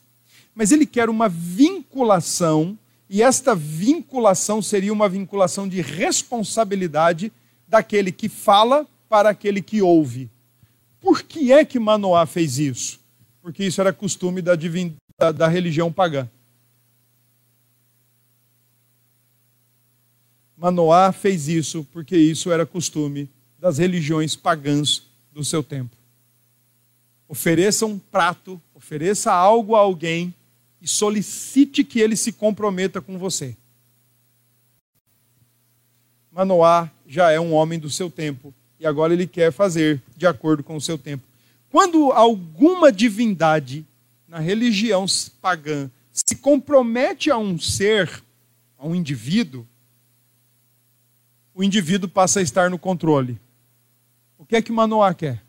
A: mas ele quer uma vinculação, e esta vinculação seria uma vinculação de responsabilidade daquele que fala para aquele que ouve. Por que é que Manoá fez isso? Porque isso era costume da, divin... da, da religião pagã. Manoá fez isso porque isso era costume das religiões pagãs do seu tempo. Ofereça um prato, ofereça algo a alguém e solicite que ele se comprometa com você. Manoá já é um homem do seu tempo e agora ele quer fazer de acordo com o seu tempo. Quando alguma divindade na religião pagã se compromete a um ser, a um indivíduo, o indivíduo passa a estar no controle. O que é que Manoá quer?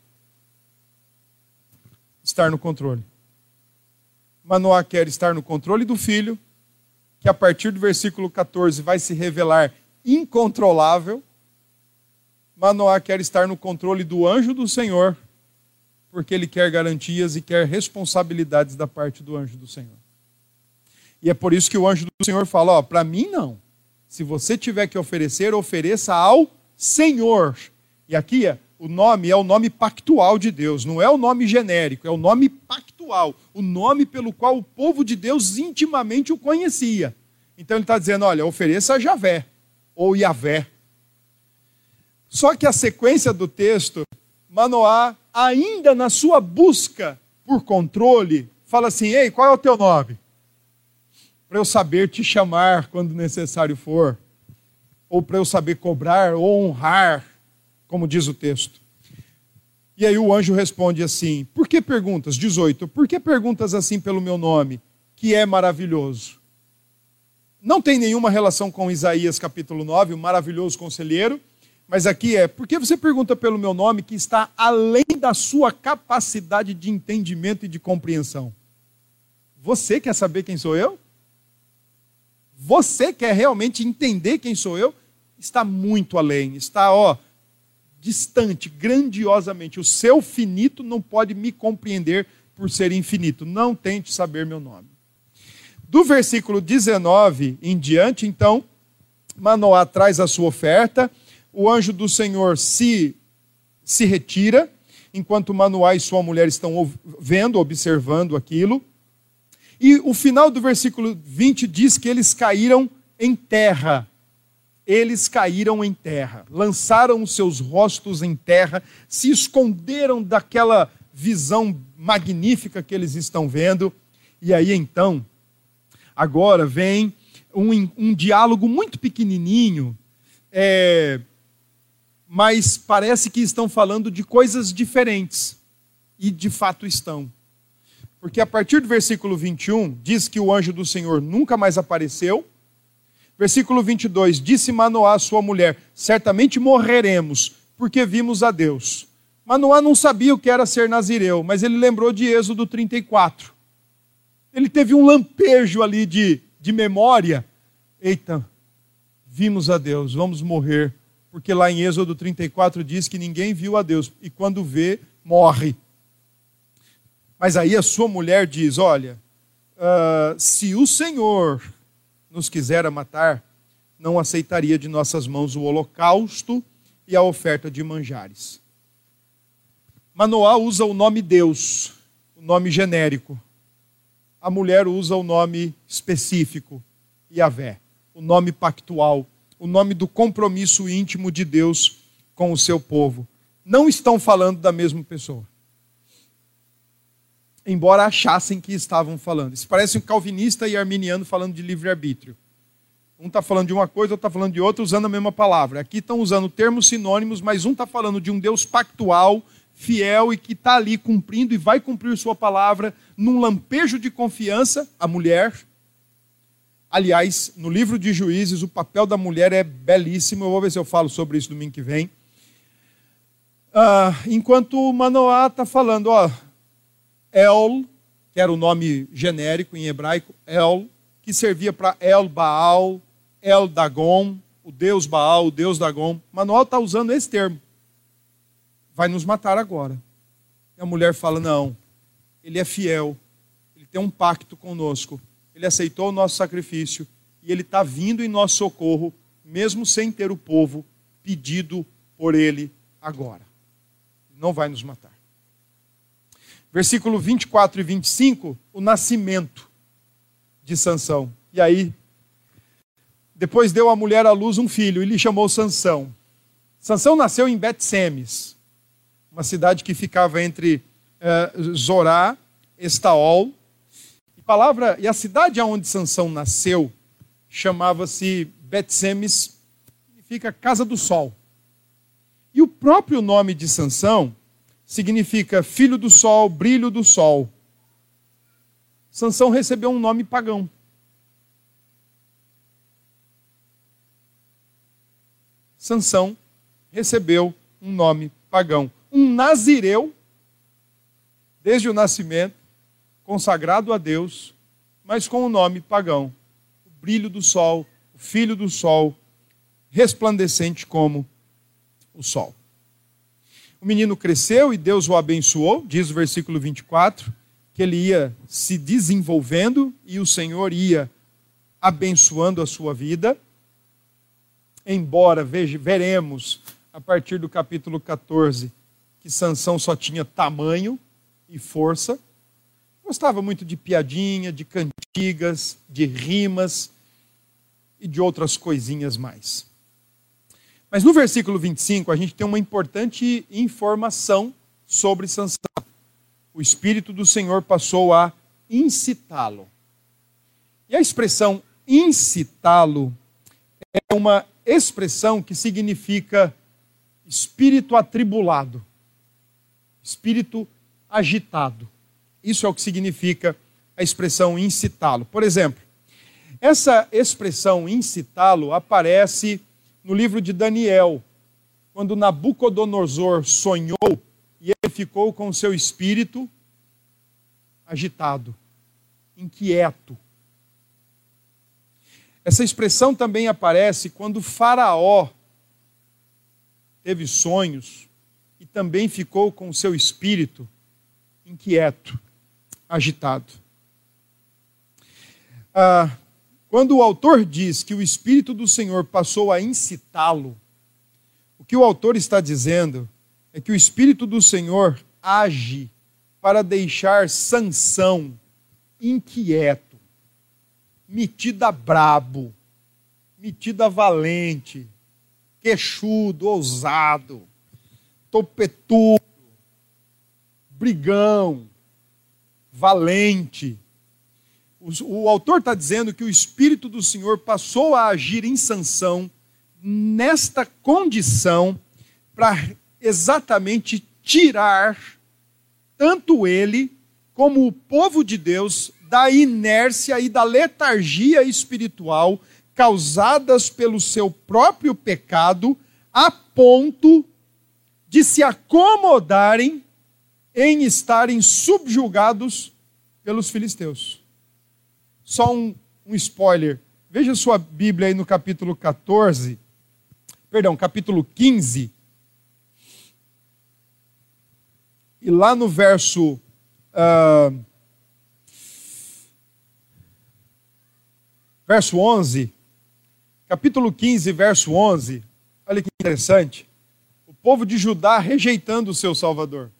A: Estar no controle. Manoá quer estar no controle do filho, que a partir do versículo 14 vai se revelar incontrolável. Manoá quer estar no controle do anjo do Senhor, porque ele quer garantias e quer responsabilidades da parte do anjo do Senhor. E é por isso que o anjo do Senhor fala: Ó, para mim não. Se você tiver que oferecer, ofereça ao Senhor. E aqui é, o nome é o nome pactual de Deus, não é o nome genérico, é o nome pactual, o nome pelo qual o povo de Deus intimamente o conhecia. Então ele está dizendo: olha, ofereça a Javé, ou Yavé. Só que a sequência do texto, Manoá, ainda na sua busca por controle, fala assim: ei, qual é o teu nome? Para eu saber te chamar quando necessário for, ou para eu saber cobrar ou honrar como diz o texto. E aí o anjo responde assim: Por que perguntas? 18. Por que perguntas assim pelo meu nome, que é maravilhoso? Não tem nenhuma relação com Isaías capítulo 9, o maravilhoso conselheiro, mas aqui é: por que você pergunta pelo meu nome que está além da sua capacidade de entendimento e de compreensão? Você quer saber quem sou eu? Você quer realmente entender quem sou eu? Está muito além, está, ó, distante, grandiosamente. O seu finito não pode me compreender por ser infinito. Não tente saber meu nome. Do versículo 19 em diante, então, Manoá traz a sua oferta, o anjo do Senhor se, se retira, enquanto Manoá e sua mulher estão vendo, observando aquilo. E o final do versículo 20 diz que eles caíram em terra eles caíram em terra, lançaram os seus rostos em terra, se esconderam daquela visão magnífica que eles estão vendo. E aí então, agora vem um, um diálogo muito pequenininho, é, mas parece que estão falando de coisas diferentes. E de fato estão. Porque a partir do versículo 21, diz que o anjo do Senhor nunca mais apareceu Versículo 22: Disse Manoá à sua mulher: Certamente morreremos, porque vimos a Deus. Manoá não sabia o que era ser nazireu, mas ele lembrou de Êxodo 34. Ele teve um lampejo ali de, de memória. Eita, vimos a Deus, vamos morrer. Porque lá em Êxodo 34 diz que ninguém viu a Deus, e quando vê, morre. Mas aí a sua mulher diz: Olha, uh, se o Senhor nos quisera matar, não aceitaria de nossas mãos o holocausto e a oferta de manjares. Manoá usa o nome Deus, o nome genérico. A mulher usa o nome específico, Yahvé, o nome pactual, o nome do compromisso íntimo de Deus com o seu povo. Não estão falando da mesma pessoa embora achassem que estavam falando. Isso parece um calvinista e arminiano falando de livre-arbítrio. Um está falando de uma coisa, outro está falando de outra, usando a mesma palavra. Aqui estão usando termos sinônimos, mas um está falando de um Deus pactual, fiel e que está ali cumprindo e vai cumprir sua palavra num lampejo de confiança, a mulher. Aliás, no livro de Juízes, o papel da mulher é belíssimo. Eu vou ver se eu falo sobre isso domingo que vem. Ah, enquanto Manoá está falando, ó, El, que era o nome genérico em hebraico, El, que servia para El Baal, El Dagon, o deus Baal, o deus Dagon. Manuel está usando esse termo. Vai nos matar agora. E a mulher fala: não, ele é fiel, ele tem um pacto conosco, ele aceitou o nosso sacrifício e ele está vindo em nosso socorro, mesmo sem ter o povo pedido por ele agora. Não vai nos matar versículo 24 e 25, o nascimento de Sansão. E aí, depois deu a mulher à luz um filho e lhe chamou Sansão. Sansão nasceu em Bet-Semes, uma cidade que ficava entre uh, Zorá, Estaol. E, palavra, e a cidade onde Sansão nasceu chamava-se Bet-Semes, significa Casa do Sol. E o próprio nome de Sansão significa filho do sol, brilho do sol. Sansão recebeu um nome pagão. Sansão recebeu um nome pagão. Um nazireu, desde o nascimento, consagrado a Deus, mas com o um nome pagão. O brilho do sol, o filho do sol, resplandecente como o sol. O menino cresceu e Deus o abençoou, diz o versículo 24, que ele ia se desenvolvendo e o Senhor ia abençoando a sua vida. Embora veja, veremos a partir do capítulo 14 que Sansão só tinha tamanho e força. Gostava muito de piadinha, de cantigas, de rimas e de outras coisinhas mais. Mas no versículo 25, a gente tem uma importante informação sobre Sansão. O Espírito do Senhor passou a incitá-lo. E a expressão incitá-lo é uma expressão que significa espírito atribulado, espírito agitado. Isso é o que significa a expressão incitá-lo. Por exemplo, essa expressão incitá-lo aparece no livro de Daniel, quando Nabucodonosor sonhou e ele ficou com o seu espírito agitado, inquieto. Essa expressão também aparece quando Faraó teve sonhos e também ficou com o seu espírito inquieto, agitado. Ah, quando o autor diz que o Espírito do Senhor passou a incitá-lo, o que o autor está dizendo é que o Espírito do Senhor age para deixar Sansão inquieto, metida brabo, metida valente, queixudo, ousado, topetudo, brigão, valente, o, o autor está dizendo que o Espírito do Senhor passou a agir em sanção nesta condição para exatamente tirar tanto ele como o povo de Deus da inércia e da letargia espiritual causadas pelo seu próprio pecado, a ponto de se acomodarem em estarem subjugados pelos filisteus. Só um, um spoiler. Veja sua Bíblia aí no capítulo 14, perdão, capítulo 15. E lá no verso. Uh, verso 11. Capítulo 15, verso 11. Olha que interessante. O povo de Judá rejeitando o seu Salvador.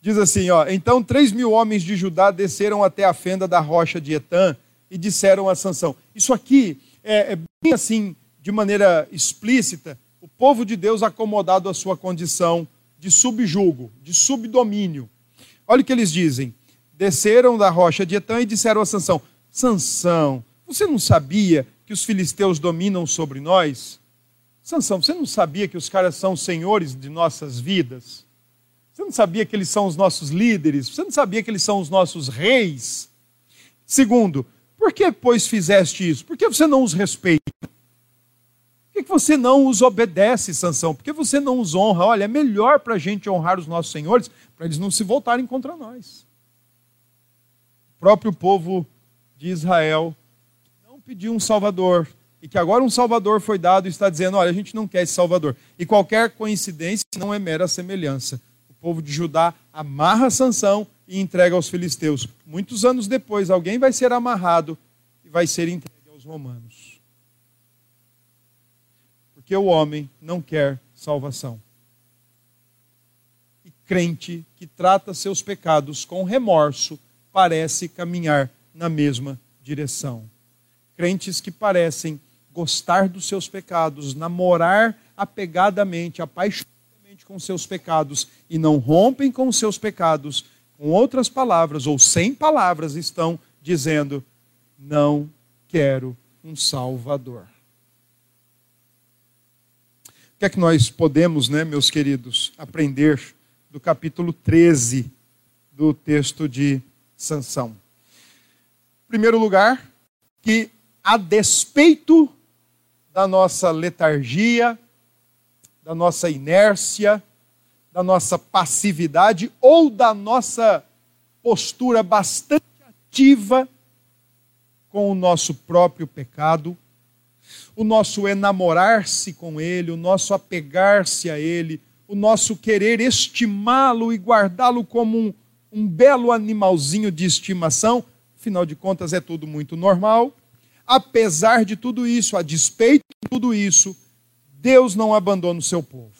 A: Diz assim: ó, então três mil homens de Judá desceram até a fenda da rocha de Etã e disseram a Sansão. Isso aqui é, é bem assim, de maneira explícita, o povo de Deus acomodado à sua condição de subjugo, de subdomínio. Olha o que eles dizem. Desceram da rocha de Etã e disseram a Sansão: Sansão, você não sabia que os filisteus dominam sobre nós? Sansão, você não sabia que os caras são senhores de nossas vidas? Você não sabia que eles são os nossos líderes? Você não sabia que eles são os nossos reis? Segundo, por que, pois, fizeste isso? Por que você não os respeita? Por que você não os obedece, Sansão? Por que você não os honra? Olha, é melhor para a gente honrar os nossos senhores, para eles não se voltarem contra nós. O próprio povo de Israel não pediu um Salvador, e que agora um Salvador foi dado e está dizendo: olha, a gente não quer esse Salvador. E qualquer coincidência não é mera semelhança. Povo de Judá amarra Sansão e entrega aos filisteus. Muitos anos depois, alguém vai ser amarrado e vai ser entregue aos romanos. Porque o homem não quer salvação. E crente que trata seus pecados com remorso parece caminhar na mesma direção. Crentes que parecem gostar dos seus pecados, namorar apegadamente, com seus pecados e não rompem com seus pecados, com outras palavras ou sem palavras, estão dizendo: não quero um Salvador. O que é que nós podemos, né, meus queridos, aprender do capítulo 13 do texto de Sansão? Em primeiro lugar, que a despeito da nossa letargia, da nossa inércia, da nossa passividade ou da nossa postura bastante ativa com o nosso próprio pecado, o nosso enamorar-se com Ele, o nosso apegar-se a Ele, o nosso querer estimá-lo e guardá-lo como um, um belo animalzinho de estimação, afinal de contas é tudo muito normal. Apesar de tudo isso, a despeito de tudo isso, Deus não abandona o seu povo.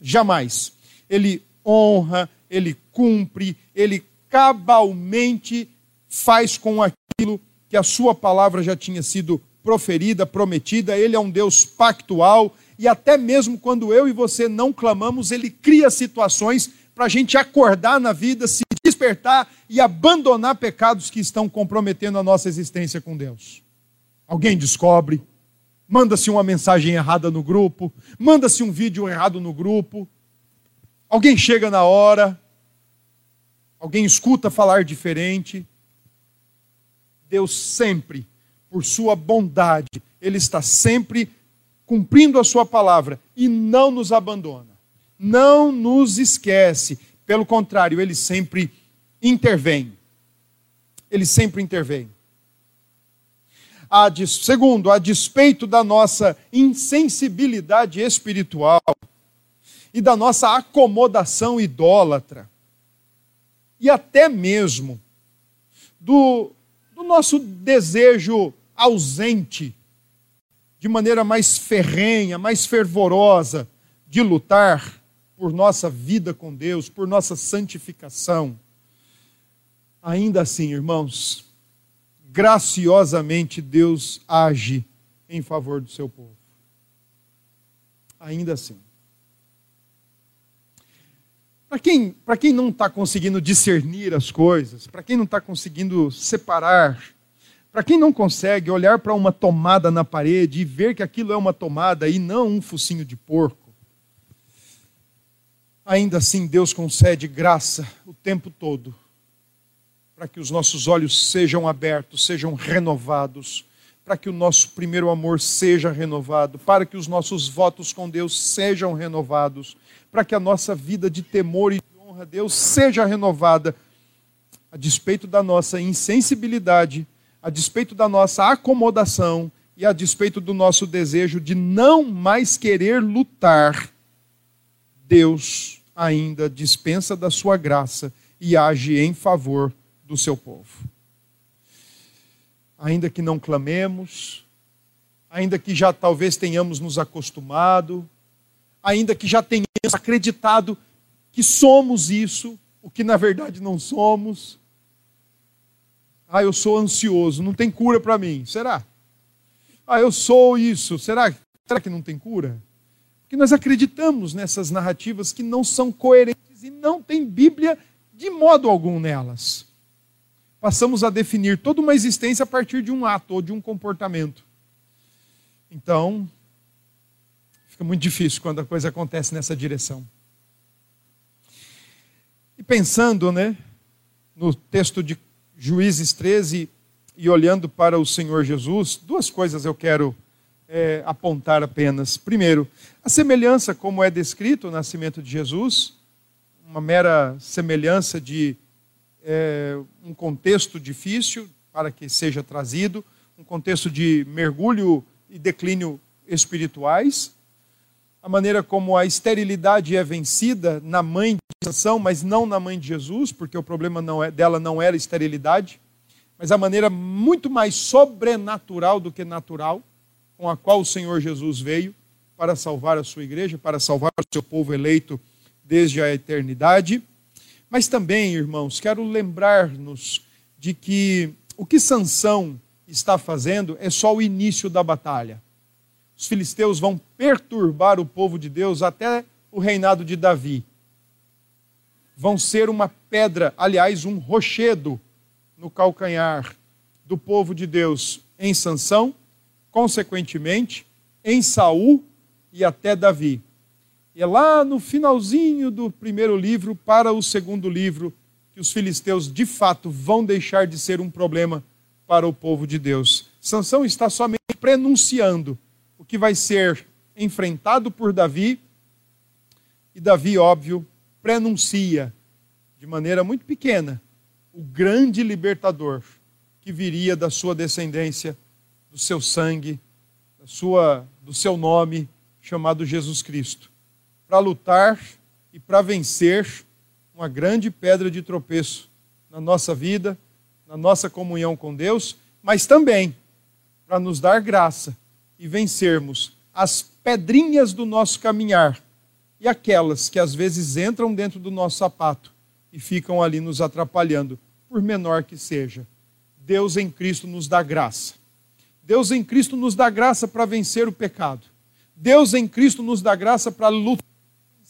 A: Jamais. Ele honra, ele cumpre, ele cabalmente faz com aquilo que a sua palavra já tinha sido proferida, prometida. Ele é um Deus pactual e até mesmo quando eu e você não clamamos, ele cria situações para a gente acordar na vida, se despertar e abandonar pecados que estão comprometendo a nossa existência com Deus. Alguém descobre, manda-se uma mensagem errada no grupo, manda-se um vídeo errado no grupo, alguém chega na hora, alguém escuta falar diferente. Deus sempre, por sua bondade, Ele está sempre cumprindo a sua palavra e não nos abandona não nos esquece. Pelo contrário, ele sempre intervém. Ele sempre intervém. A, segundo, a despeito da nossa insensibilidade espiritual e da nossa acomodação idólatra, e até mesmo do, do nosso desejo ausente, de maneira mais ferrenha, mais fervorosa, de lutar, por nossa vida com Deus, por nossa santificação. Ainda assim, irmãos, graciosamente Deus age em favor do seu povo. Ainda assim. Para quem, quem não está conseguindo discernir as coisas, para quem não está conseguindo separar, para quem não consegue olhar para uma tomada na parede e ver que aquilo é uma tomada e não um focinho de porco, ainda assim Deus concede graça o tempo todo para que os nossos olhos sejam abertos, sejam renovados, para que o nosso primeiro amor seja renovado, para que os nossos votos com Deus sejam renovados, para que a nossa vida de temor e de honra a Deus seja renovada, a despeito da nossa insensibilidade, a despeito da nossa acomodação e a despeito do nosso desejo de não mais querer lutar Deus ainda dispensa da sua graça e age em favor do seu povo. Ainda que não clamemos, ainda que já talvez tenhamos nos acostumado, ainda que já tenhamos acreditado que somos isso, o que na verdade não somos. Ah, eu sou ansioso, não tem cura para mim. Será? Ah, eu sou isso. Será? Será que não tem cura? que nós acreditamos nessas narrativas que não são coerentes e não tem Bíblia de modo algum nelas. Passamos a definir toda uma existência a partir de um ato ou de um comportamento. Então, fica muito difícil quando a coisa acontece nessa direção. E pensando, né, no texto de Juízes 13 e olhando para o Senhor Jesus, duas coisas eu quero é, apontar apenas. Primeiro, a semelhança, como é descrito o nascimento de Jesus, uma mera semelhança de é, um contexto difícil para que seja trazido, um contexto de mergulho e declínio espirituais, a maneira como a esterilidade é vencida na mãe de Sansão, mas não na mãe de Jesus, porque o problema não é, dela não era esterilidade, mas a maneira muito mais sobrenatural do que natural com a qual o Senhor Jesus veio para salvar a sua igreja, para salvar o seu povo eleito desde a eternidade. Mas também, irmãos, quero lembrar-nos de que o que Sansão está fazendo é só o início da batalha. Os filisteus vão perturbar o povo de Deus até o reinado de Davi. Vão ser uma pedra, aliás, um rochedo no calcanhar do povo de Deus em Sansão consequentemente, em Saul e até Davi. E é lá no finalzinho do primeiro livro para o segundo livro que os filisteus de fato vão deixar de ser um problema para o povo de Deus. Sansão está somente prenunciando o que vai ser enfrentado por Davi, e Davi, óbvio, prenuncia de maneira muito pequena o grande libertador que viria da sua descendência, do seu sangue, da sua, do seu nome, chamado Jesus Cristo, para lutar e para vencer uma grande pedra de tropeço na nossa vida, na nossa comunhão com Deus, mas também para nos dar graça e vencermos as pedrinhas do nosso caminhar e aquelas que às vezes entram dentro do nosso sapato e ficam ali nos atrapalhando, por menor que seja. Deus em Cristo nos dá graça. Deus em Cristo nos dá graça para vencer o pecado. Deus em Cristo nos dá graça para lutar,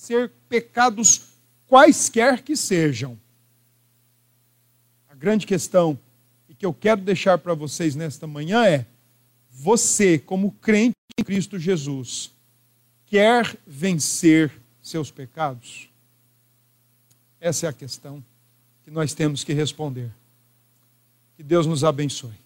A: ser pecados quaisquer que sejam. A grande questão e que eu quero deixar para vocês nesta manhã é: você, como crente em Cristo Jesus, quer vencer seus pecados? Essa é a questão que nós temos que responder. Que Deus nos abençoe.